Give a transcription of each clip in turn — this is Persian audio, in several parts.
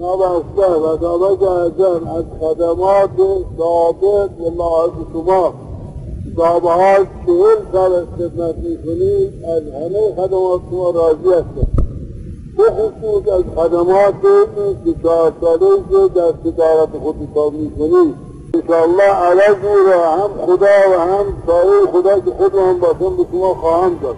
جنابها وتوجه جمع خدمات ضابط للعاصمات ضابعات شهيل سبع خدمات سنين الهني خدمات راجية بخصوص الخدمات بشاركالية در تجارة خود تابعی کنید ان شاء الله علاجی را هم خدا و هم سایر خدا که خود هم باسم به شما خواهم داد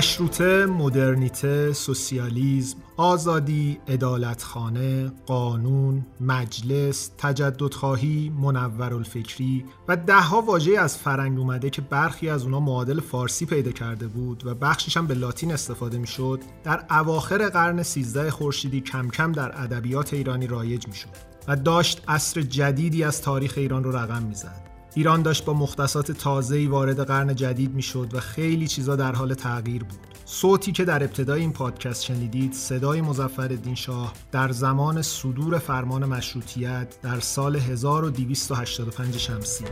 مشروطه، مدرنیته، سوسیالیسم، آزادی، عدالتخانه، قانون، مجلس، تجددخواهی، منورالفکری و دهها واژه از فرنگ اومده که برخی از اونا معادل فارسی پیدا کرده بود و بخشش هم به لاتین استفاده می‌شد در اواخر قرن 13 خورشیدی کم کم در ادبیات ایرانی رایج می‌شد و داشت عصر جدیدی از تاریخ ایران رو رقم می‌زد. ایران داشت با مختصات تازه‌ای وارد قرن جدید می‌شد و خیلی چیزا در حال تغییر بود. صوتی که در ابتدای این پادکست شنیدید صدای مظفرالدین شاه در زمان صدور فرمان مشروطیت در سال 1285 شمسی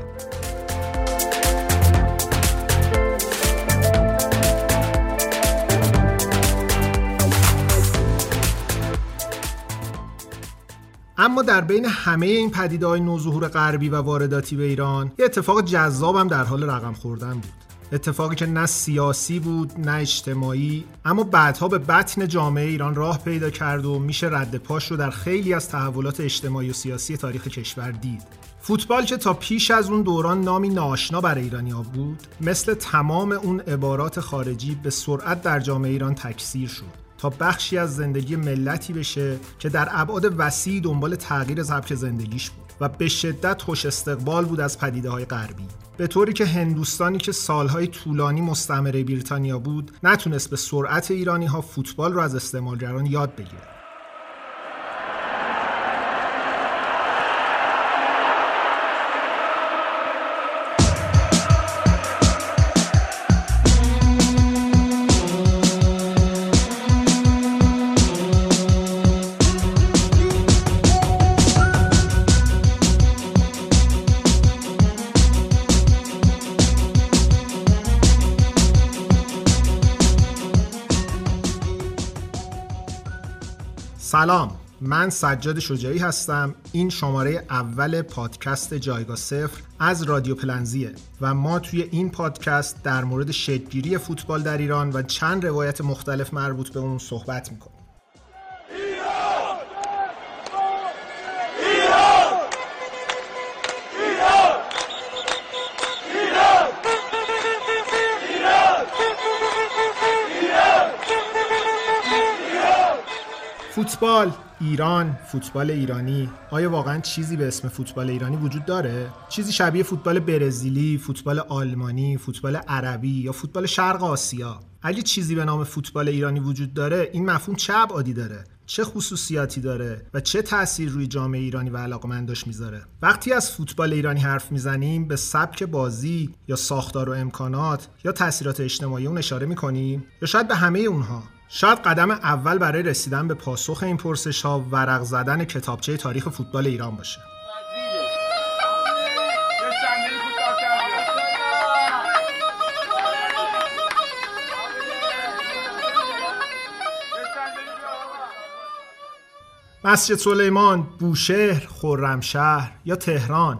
اما در بین همه این پدیده های نوظهور غربی و وارداتی به ایران یه اتفاق جذاب هم در حال رقم خوردن بود. اتفاقی که نه سیاسی بود نه اجتماعی اما بعدها به بطن جامعه ایران راه پیدا کرد و میشه رد پاش رو در خیلی از تحولات اجتماعی و سیاسی تاریخ کشور دید. فوتبال که تا پیش از اون دوران نامی ناشنا برای ایرانی بود مثل تمام اون عبارات خارجی به سرعت در جامعه ایران تکثیر شد. تا بخشی از زندگی ملتی بشه که در ابعاد وسیع دنبال تغییر سبک زندگیش بود و به شدت خوش استقبال بود از پدیده های غربی. به طوری که هندوستانی که سالهای طولانی مستعمره بریتانیا بود نتونست به سرعت ایرانی ها فوتبال رو از استعمارگران یاد بگیره سلام. من سجاد شجاعی هستم. این شماره اول پادکست جایگاه صفر از رادیو پلنزیه و ما توی این پادکست در مورد شکلگیری فوتبال در ایران و چند روایت مختلف مربوط به اون صحبت می‌کنیم. فوتبال. ایران فوتبال ایرانی. آیا واقعا چیزی به اسم فوتبال ایرانی وجود داره؟ چیزی شبیه فوتبال برزیلی فوتبال آلمانی فوتبال عربی یا فوتبال شرق آسیا؟ اگه چیزی به نام فوتبال ایرانی وجود داره این مفهوم چه ابعادی داره؟ چه خصوصیاتی داره؟ و چه تاثیر روی جامعه ایرانی و علاقمنداش می‌ذاره؟ وقتی از فوتبال ایرانی حرف می‌زنیم به سبک بازی یا ساختار و امکانات یا تاثیرات اجتماعی اون اشاره می‌کنیم؟ یا شاید به همه اونها؟ شاید قدم اول برای رسیدن به پاسخ این پرسش ها ورق زدن کتابچه تاریخ فوتبال ایران باشه. مسجد سلیمان، بوشهر، خرمشهر یا تهران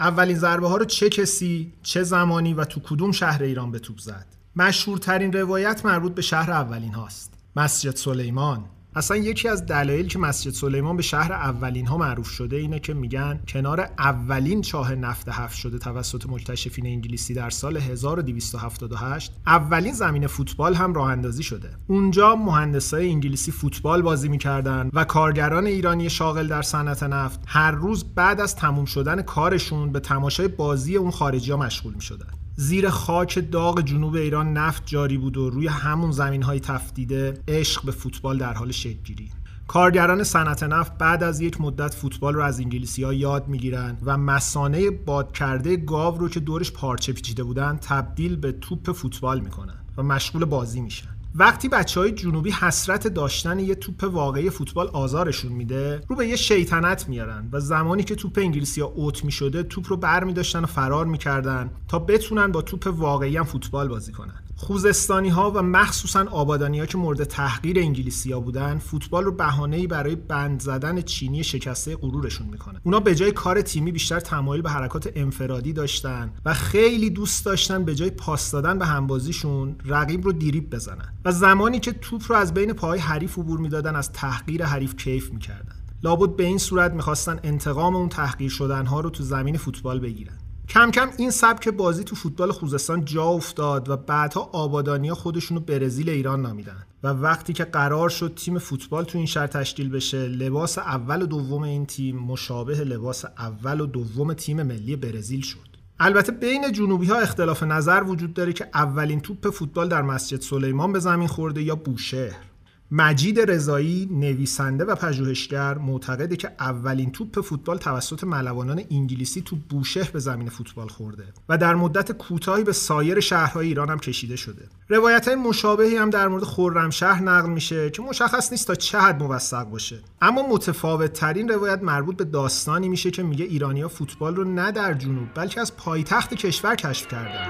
اولین ضربه ها رو چه کسی، چه زمانی و تو کدوم شهر ایران به توپ زد؟ مشهورترین روایت مربوط به شهر اولین هاست. مسجد سلیمان. اصلا یکی از دلایلی که مسجد سلیمان به شهر اولین ها معروف شده اینه که میگن کنار اولین چاه نفت حفر شده توسط مکتشفین انگلیسی در سال 1278 اولین زمین فوتبال هم راه اندازی شده. اونجا مهندسای انگلیسی فوتبال بازی می‌کردن و کارگران ایرانی شاغل در صنعت نفت هر روز بعد از تموم شدن کارشون به تماشای بازی اون خارجی ها مشغول می‌شدن. زیر خاک داغ جنوب ایران نفت جاری بود و روی همون زمین های تفدیده عشق به فوتبال در حال شکلگیری. کارگران صنعت نفت بعد از یک مدت فوتبال رو از انگلیسی ها یاد می‌گیرن و مسانه باد کرده گاو رو که دورش پارچه پیچیده بودن تبدیل به توپ فوتبال می‌کنن و مشغول بازی میشن. وقتی بچه های جنوبی حسرت داشتن یه توپ واقعی فوتبال آزارشون میده رو به یه شیطنت میارن و زمانی که توپ انگلیسی ها اوت می‌شده توپ رو بر میداشتن و فرار می‌کردن تا بتونن با توپ واقعی هم فوتبال بازی کنن. خوزستانی ها و مخصوصا آبادانی ها که مورد تحقیر انگلیسی ها بودن فوتبال رو بهانه‌ای برای بند زدن چینی شکسته غرورشون می‌کنن اونا به جای کار تیمی بیشتر تمایل به حرکات انفرادی داشتن و خیلی دوست داشتن به جای پاس دادن به همبازیشون رقیب رو دیریب بزنن و زمانی که توپ رو از بین پاهای حریف عبور می‌دادن از تحقیر حریف کیف می‌کردن. لابد به این صورت می‌خواستن انتقام اون تحقیر شدن ها رو تو زمین فوتبال بگیرن. کم کم این سبک بازی تو فوتبال خوزستان جا افتاد و بعدها آبادانیا خودشونو برزیل ایران نامیدن. و وقتی که قرار شد تیم فوتبال تو این شهر تشکیل بشه لباس اول و دوم این تیم مشابه لباس اول و دوم تیم ملی برزیل شد. البته بین جنوبی ها اختلاف نظر وجود داره که اولین توپ فوتبال در مسجد سلیمان به زمین خورده یا بوشهر. مجید رضایی نویسنده و پژوهشگر معتقده که اولین توپ فوتبال توسط ملوانان انگلیسی تو بوشهر به زمین فوتبال خورده و در مدت کوتاهی به سایر شهرهای ایران هم کشیده شده. روایت های مشابهی هم در مورد خرمشهر نقل میشه که مشخص نیست تا چه حد موثق باشه. اما متفاوت ترین روایت مربوط به داستانی میشه که میگه ایرانیا فوتبال رو نه در جنوب بلکه از پایتخت کشور کشف کردن.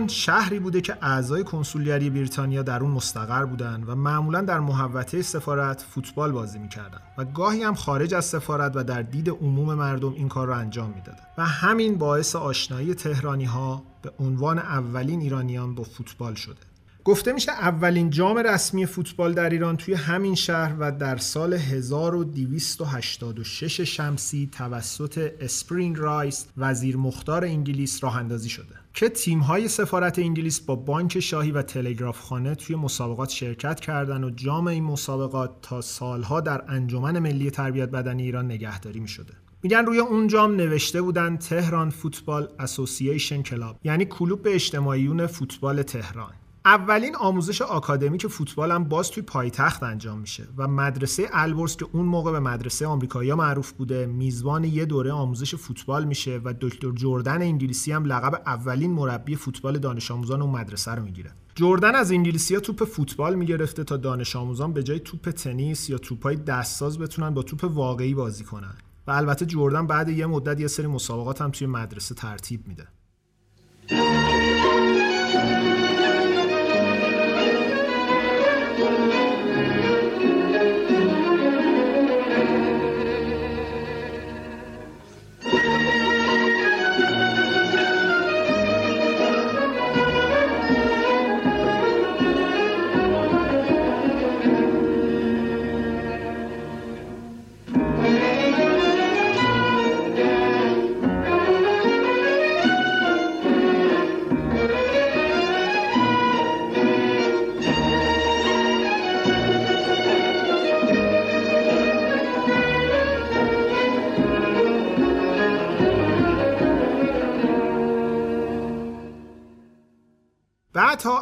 تهران شهری بوده که اعضای کنسولگری بریتانیا در اون مستقر بودن و معمولا در محوطه سفارت فوتبال بازی می‌کردن و گاهی هم خارج از سفارت و در دید عموم مردم این کار رو انجام می‌دادن. و همین باعث آشنایی تهرانی ها به عنوان اولین ایرانیان با فوتبال شده. گفته میشه اولین جام رسمی فوتبال در ایران توی همین شهر و در سال 1286 شمسی توسط اسپرینگ رایس وزیر مختار انگلیس راه اندازی شده که تیم‌های سفارت انگلیس با بانک شاهی و تلگراف خانه توی مسابقات شرکت کردند و جام این مسابقات تا سالها در انجمن ملی تربیت بدنی ایران نگهداری می‌شده. میگن روی اون جام نوشته بودن تهران فوتبال اسوسییشن کلاب یعنی کلوب اجتماعیون فوتبال تهران اولین آموزش آکادمیک فوتبال هم باز توی پایتخت انجام میشه و مدرسه البرز که اون موقع به مدرسه آمریکایی معروف بوده میزبان یه دوره آموزش فوتبال میشه و دکتر جردن انگلیسی هم لقب اولین مربی فوتبال دانش آموزان اون مدرسه رو می‌گیره. جردن از انگلیسی ها توپ فوتبال می‌گرفته تا دانش آموزان به جای توپ تنیس یا توپای دستساز بتونن با توپ واقعی بازی کنن. و البته جردن بعد یه مدت یه سری مسابقات هم توی مدرسه ترتیب میده.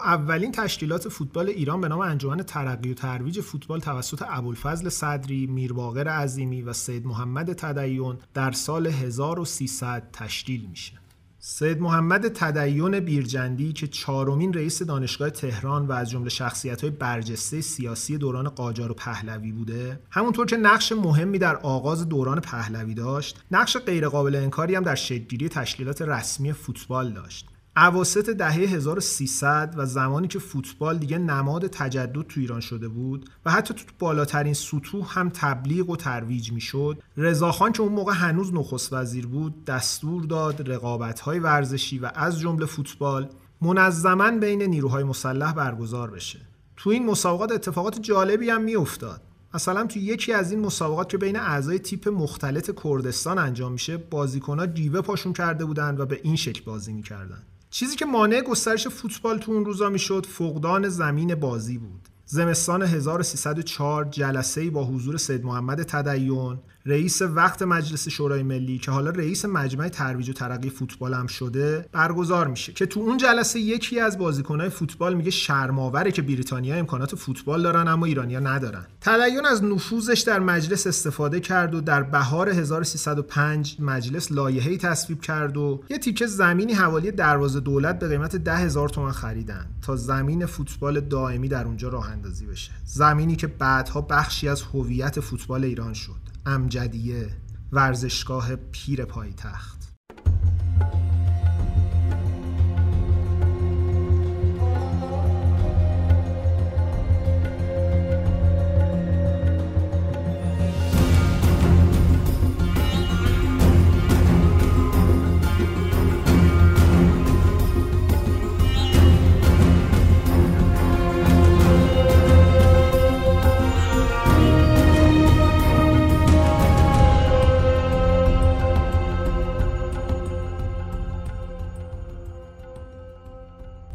اولین تشکیلات فوتبال ایران به نام انجمن ترقی و ترویج فوتبال توسط ابوالفضل صدری، میرباقر عظیمی و سید محمد تدیون در سال 1300 تشکیل میشه. سید محمد تدیون بیرجندی که چهارمین رئیس دانشگاه تهران و از جمله شخصیت‌های برجسته سیاسی دوران قاجار و پهلوی بوده همونطور که نقش مهمی در آغاز دوران پهلوی داشت نقش غیرقابل انکاری هم در شکلگیری تشکیلات رسمی فوتبال داشت اواسط دهه 1300 و زمانی که فوتبال دیگه نماد تجدد تو ایران شده بود و حتی تو بالاترین سطوح هم تبلیغ و ترویج می‌شد رضاخان که اون موقع هنوز نخست وزیر بود دستور داد رقابت‌های ورزشی و از جمله فوتبال منظما بین نیروهای مسلح برگزار بشه. تو این مسابقات اتفاقات جالبی هم میافتاد. مثلا تو یکی از این مسابقات که بین اعضای تیپ مختلط کردستان انجام میشه بازیکنها جیوه پاشون کرده بودن و به این شکل بازی می‌کردن. چیزی که مانع گسترش فوتبال تو اون روزا می‌شد فقدان زمین بازی بود. زمستان 1304 جلسه با حضور سید محمد تدیون رئیس وقت مجلس شورای ملی که حالا رئیس مجمع ترویج و ترقی فوتبال هم شده برگزار میشه. که تو اون جلسه یکی از بازیکنهای فوتبال میگه شرماوره که بریتانیا امکانات فوتبال دارن اما ایرانیا ندارن. تدیون از نفوذش در مجلس استفاده کرد و در بهار 1305 مجلس لایحه‌ای تصویب کرد و یه تیکه زمینی حوالی دروازه دولت به قیمت 10000 هزار تومان خریدن تا زمین فوتبال دائمی در اونجا راه اندازی بشه. زمینی که بعدها بخشی از هویت فوتبال ایران شد. امجدیه ورزشگاه پیر پایتخت.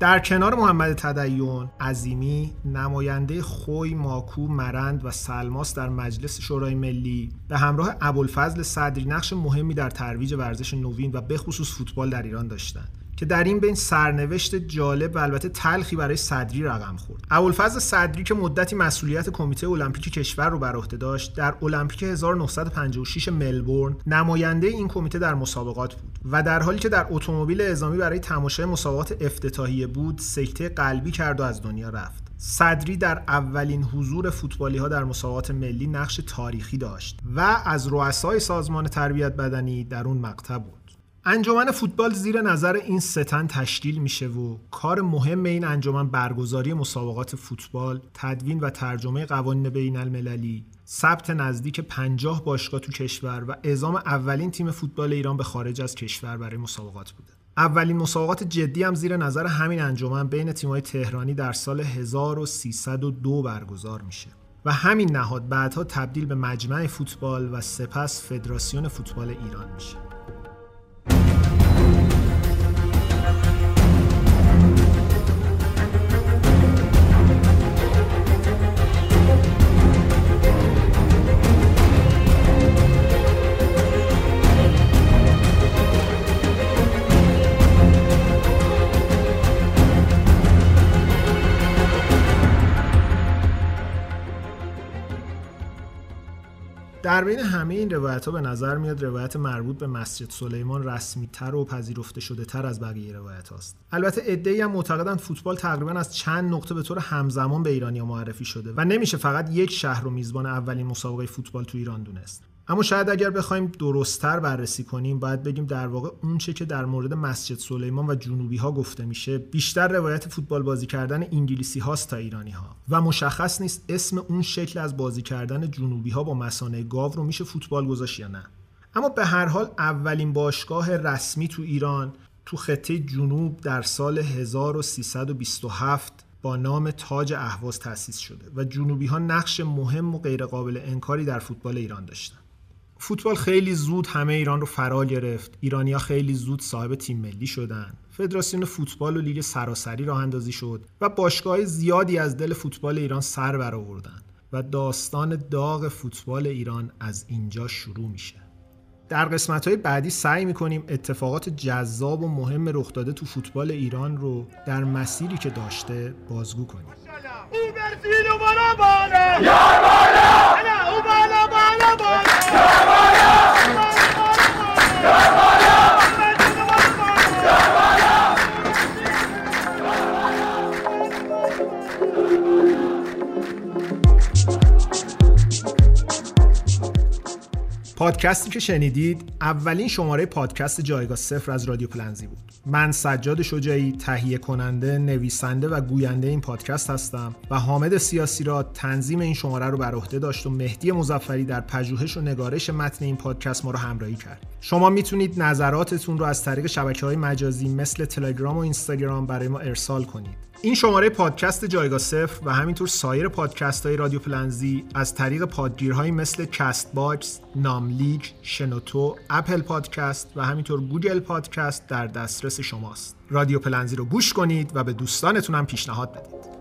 در کنار محمد تدیون عظیمی نماینده خوی ماکو مرند و سلماس در مجلس شورای ملی. به همراه ابوالفضل صدری نقش مهمی در ترویج ورزش نوین و بخصوص فوتبال در ایران داشتند. که در این بین سرنوشت جالب و البته تلخی برای صدری رقم خورد. ابوالفضل صدری که مدتی مسئولیت کمیته المپیک کشور رو بر عهده داشت، در المپیک 1956 ملبورن نماینده این کمیته در مسابقات بود و در حالی که در اتومبیل اعزامی برای تماشای مسابقات افتتاحیه بود، سکته قلبی کرد و از دنیا رفت. صدری در اولین حضور فوتبالی ها در مسابقات ملی نقش تاریخی داشت و از رؤسای سازمان تربیت بدنی در اون مقطع بود. انجمن فوتبال زیر نظر این ستن تشکیل میشه و کار مهم این انجمن برگزاری مسابقات فوتبال، تدوین و ترجمه قوانین بین المللی، ثبت نزدیک 50 باشگاه تو کشور و اعزام اولین تیم فوتبال ایران به خارج از کشور برای مسابقات بوده. اولین مسابقات جدی هم زیر نظر همین انجمن بین تیم‌های تهرانی در سال 1302 برگزار میشه. و همین نهاد بعدها تبدیل به مجمع فوتبال و سپس فدراسیون فوتبال ایران میشه. در بین همه این روایت ها به نظر میاد روایت مربوط به مسجد سلیمان رسمی تر و پذیرفته شده تر از بقیه روایت هاست. البته ادعی هم معتقدن فوتبال تقریبا از چند نقطه به طور همزمان به ایرانیا معرفی شده و نمیشه فقط یک شهر رو میزبان اولین مسابقه فوتبال تو ایران دونست. اما شاید اگر بخوایم درستتر بررسی کنیم باید بگیم در واقع اونچه که در مورد مسجد سلیمان و جنوبی ها گفته میشه بیشتر روایت فوتبال بازی کردن انگلیسی هاست تا ایرانی ها و مشخص نیست اسم اون شکل از بازی کردن جنوبی ها با مسانه گاو رو میشه فوتبال گذاشت یا نه. اما به هر حال اولین باشگاه رسمی تو ایران تو خطه جنوب در سال 1327 با نام تاج اهواز تأسیس شده و جنوبی ها نقش مهم و غیرقابل انکاری در فوتبال ایران داشتن. فوتبال خیلی زود همه ایران رو فرا گرفت. ایرانیا خیلی زود صاحب تیم ملی شدن. فدراسیون فوتبال و لیگ سراسری راه اندازی شد و باشگاه زیادی از دل فوتبال ایران سر برآوردن و داستان داغ فوتبال ایران از اینجا شروع میشه. در قسمت های بعدی سعی می‌کنیم اتفاقات جذاب و مهم رخ داده تو فوتبال ایران رو در مسیری که داشته بازگو کنیم. پادکستی که شنیدید اولین شماره پادکست جایگاه صفر از رادیو پلنزی بود. من سجاد شجاعی تهیه کننده نویسنده و گوینده این پادکست هستم و حامد سیاسی را تنظیم این شماره رو بر عهده داشت و مهدی مزفری در پژوهش و نگارش متن این پادکست ما رو همراهی کرد. شما می‌تونید نظراتتون رو از طریق شبکه های مجازی مثل تلگرام و اینستاگرام برای ما ارسال کنید. این شماره پادکست جایگاه صفر و همینطور سایر پادکست های رادیو پلنزی از طریق پادگیرهایی مثل کست باکس، ناملیک، شنوتو، اپل پادکست و همینطور گوگل پادکست در دسترس شماست. رادیو پلنزی رو گوش کنید و به دوستانتون هم پیشنهاد بدید.